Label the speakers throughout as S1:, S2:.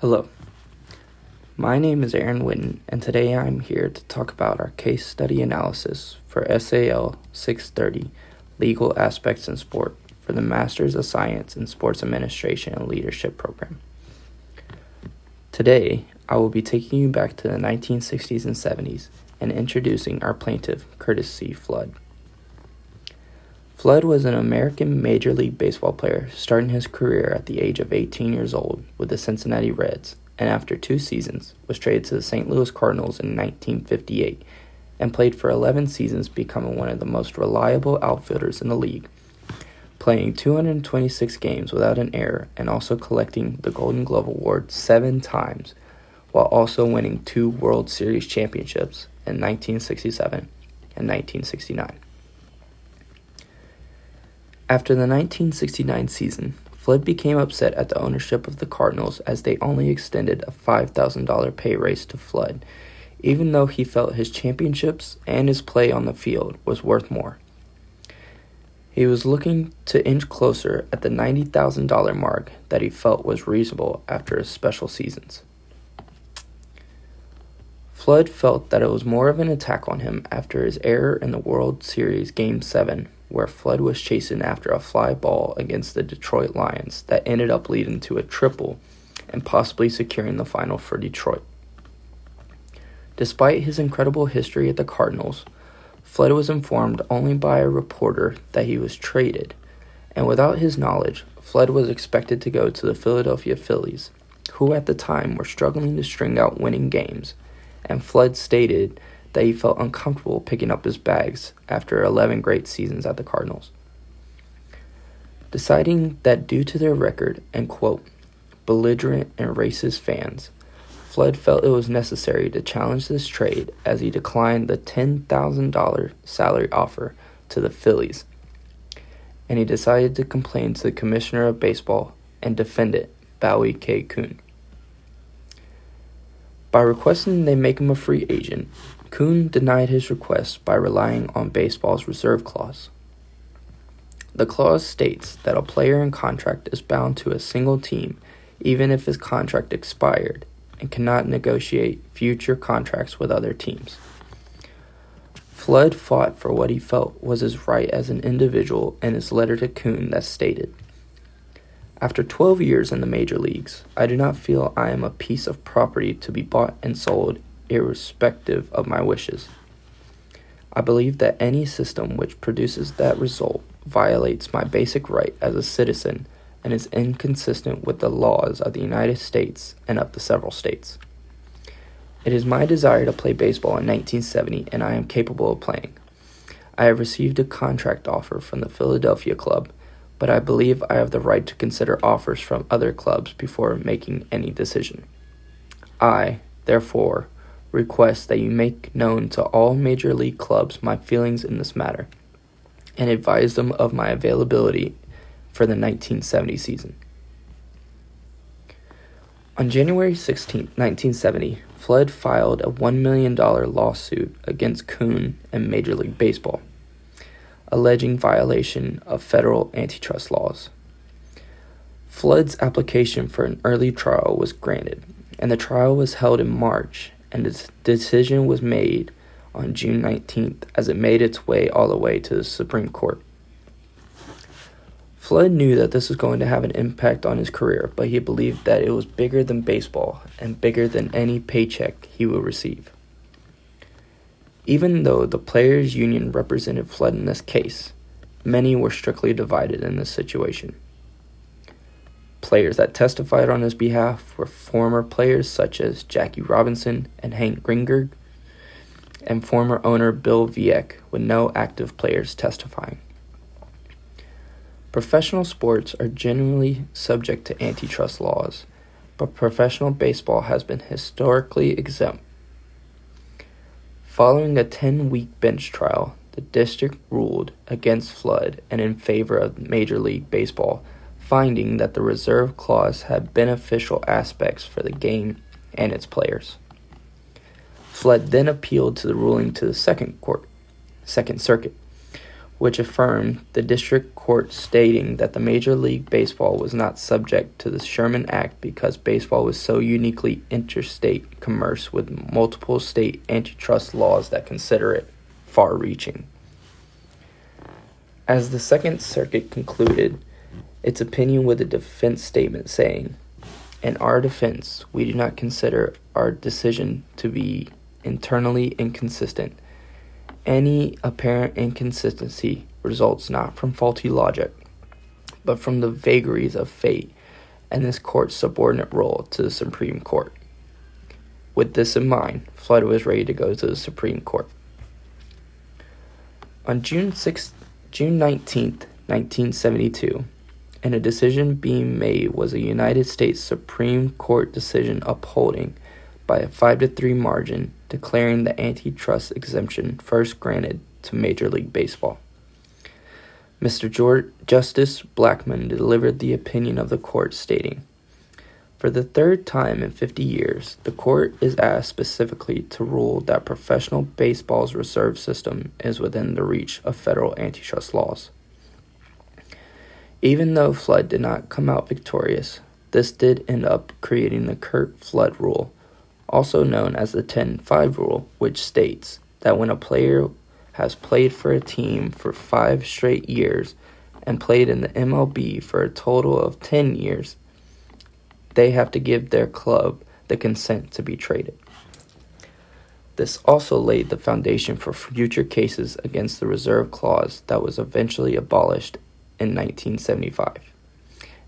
S1: Hello. My name is Aaron Witten, and today I'm here to talk about our case study analysis for SAL 630 Legal Aspects in Sport for the Masters of Science in Sports Administration and Leadership program. Today, I will be taking you back to the 1960s and 70s and introducing our plaintiff, Curtis C. Flood. Flood was an American Major League Baseball player starting his career at the age of 18 years old with the Cincinnati Reds, and after two seasons was traded to the St. Louis Cardinals in 1958 and played for 11 seasons, becoming one of the most reliable outfielders in the league, playing 226 games without an error and also collecting the Golden Glove Award seven times, while also winning two World Series championships in 1967 and 1969. After the 1969 season, Flood became upset at the ownership of the Cardinals as they only extended a $5,000 pay raise to Flood, even though he felt his championships and his play on the field was worth more. He was looking to inch closer at the $90,000 mark that he felt was reasonable after his special seasons. Flood felt that it was more of an attack on him after his error in the World Series Game 7 where Flood was chasing after a fly ball against the Detroit Lions that ended up leading to a triple and possibly securing the final for Detroit. Despite his incredible history at the Cardinals, Flood was informed only by a reporter that he was traded, and without his knowledge, Flood was expected to go to the Philadelphia Phillies, who at the time were struggling to string out winning games, and Flood stated that he felt uncomfortable picking up his bags after 11 great seasons at the Cardinals. Deciding that due to their record and, quote, belligerent and racist fans, Flood felt it was necessary to challenge this trade as he declined the $10,000 salary offer to the Phillies, and he decided to complain to the Commissioner of Baseball and defendant, Bowie K. Kuhn. By requesting they make him a free agent, Kuhn denied his request by relying on baseball's reserve clause. The clause states that a player in contract is bound to a single team even if his contract expired and cannot negotiate future contracts with other teams. Flood fought for what he felt was his right as an individual in his letter to Kuhn that stated, After 12 years in the major leagues, I do not feel I am a piece of property to be bought and sold irrespective of my wishes. I believe that any system which produces that result violates my basic right as a citizen and is inconsistent with the laws of the United States and of the several states. It is my desire to play baseball in 1970, and I am capable of playing. I have received a contract offer from the Philadelphia club, but I believe I have the right to consider offers from other clubs before making any decision. I, therefore, request that you make known to all major league clubs my feelings in this matter and advise them of my availability for the 1970 season. On January 16, 1970, Flood filed a $1 million lawsuit against Kuhn and Major League Baseball, alleging violation of federal antitrust laws. Flood's application for an early trial was granted, and the trial was held in March and its decision was made on June 19th as it made its way all the way to the Supreme Court. Flood knew that this was going to have an impact on his career, but he believed that it was bigger than baseball and bigger than any paycheck he would receive. Even though the Players Union represented Flood in this case, many were strictly divided in this situation. Players that testified on his behalf were former players such as Jackie Robinson and Hank Greenberg, and former owner Bill Veeck, with no active players testifying. Professional sports are generally subject to antitrust laws, but professional baseball has been historically exempt. Following a 10 week bench trial, the district ruled against Flood and in favor of Major League Baseball finding that the reserve clause had beneficial aspects for the game and its players. Flood then appealed to the ruling to the second court, Second Circuit, which affirmed the district court stating that the Major League Baseball was not subject to the Sherman Act because baseball was so uniquely interstate commerce with multiple state antitrust laws that consider it far reaching. As the Second Circuit concluded its opinion with a defense statement saying, In our defense, we do not consider our decision to be internally inconsistent any apparent inconsistency results not from faulty logic, but from the vagaries of fate and this court's subordinate role to the Supreme Court. With this in mind, Flood was ready to go to the Supreme Court. On June 6, June 19, 1972, and a decision being made was a United States Supreme Court decision upholding by a 5 to 3 margin declaring the antitrust exemption first granted to Major League Baseball. Mr. George, Justice Blackmun delivered the opinion of the court stating, For the third time in 50 years, the court is asked specifically to rule that professional baseball's reserve system is within the reach of federal antitrust laws. Even though Flood did not come out victorious, this did end up creating the Curt Flood rule also known as the 10 5 rule, which states that when a player has played for a team for five straight years and played in the MLB for a total of 10 years, they have to give their club the consent to be traded. This also laid the foundation for future cases against the reserve clause that was eventually abolished in 1975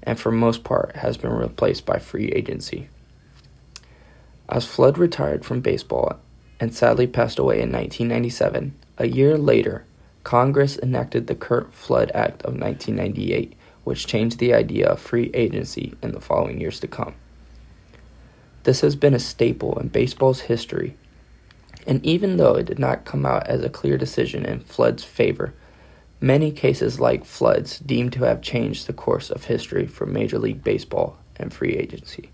S1: and for most part has been replaced by free agency. As Flood retired from baseball and sadly passed away in 1997, a year later, Congress enacted the Curt Flood Act of 1998, which changed the idea of free agency in the following years to come. This has been a staple in baseball's history, and even though it did not come out as a clear decision in Flood's favor, many cases like Flood's deemed to have changed the course of history for Major League Baseball and free agency.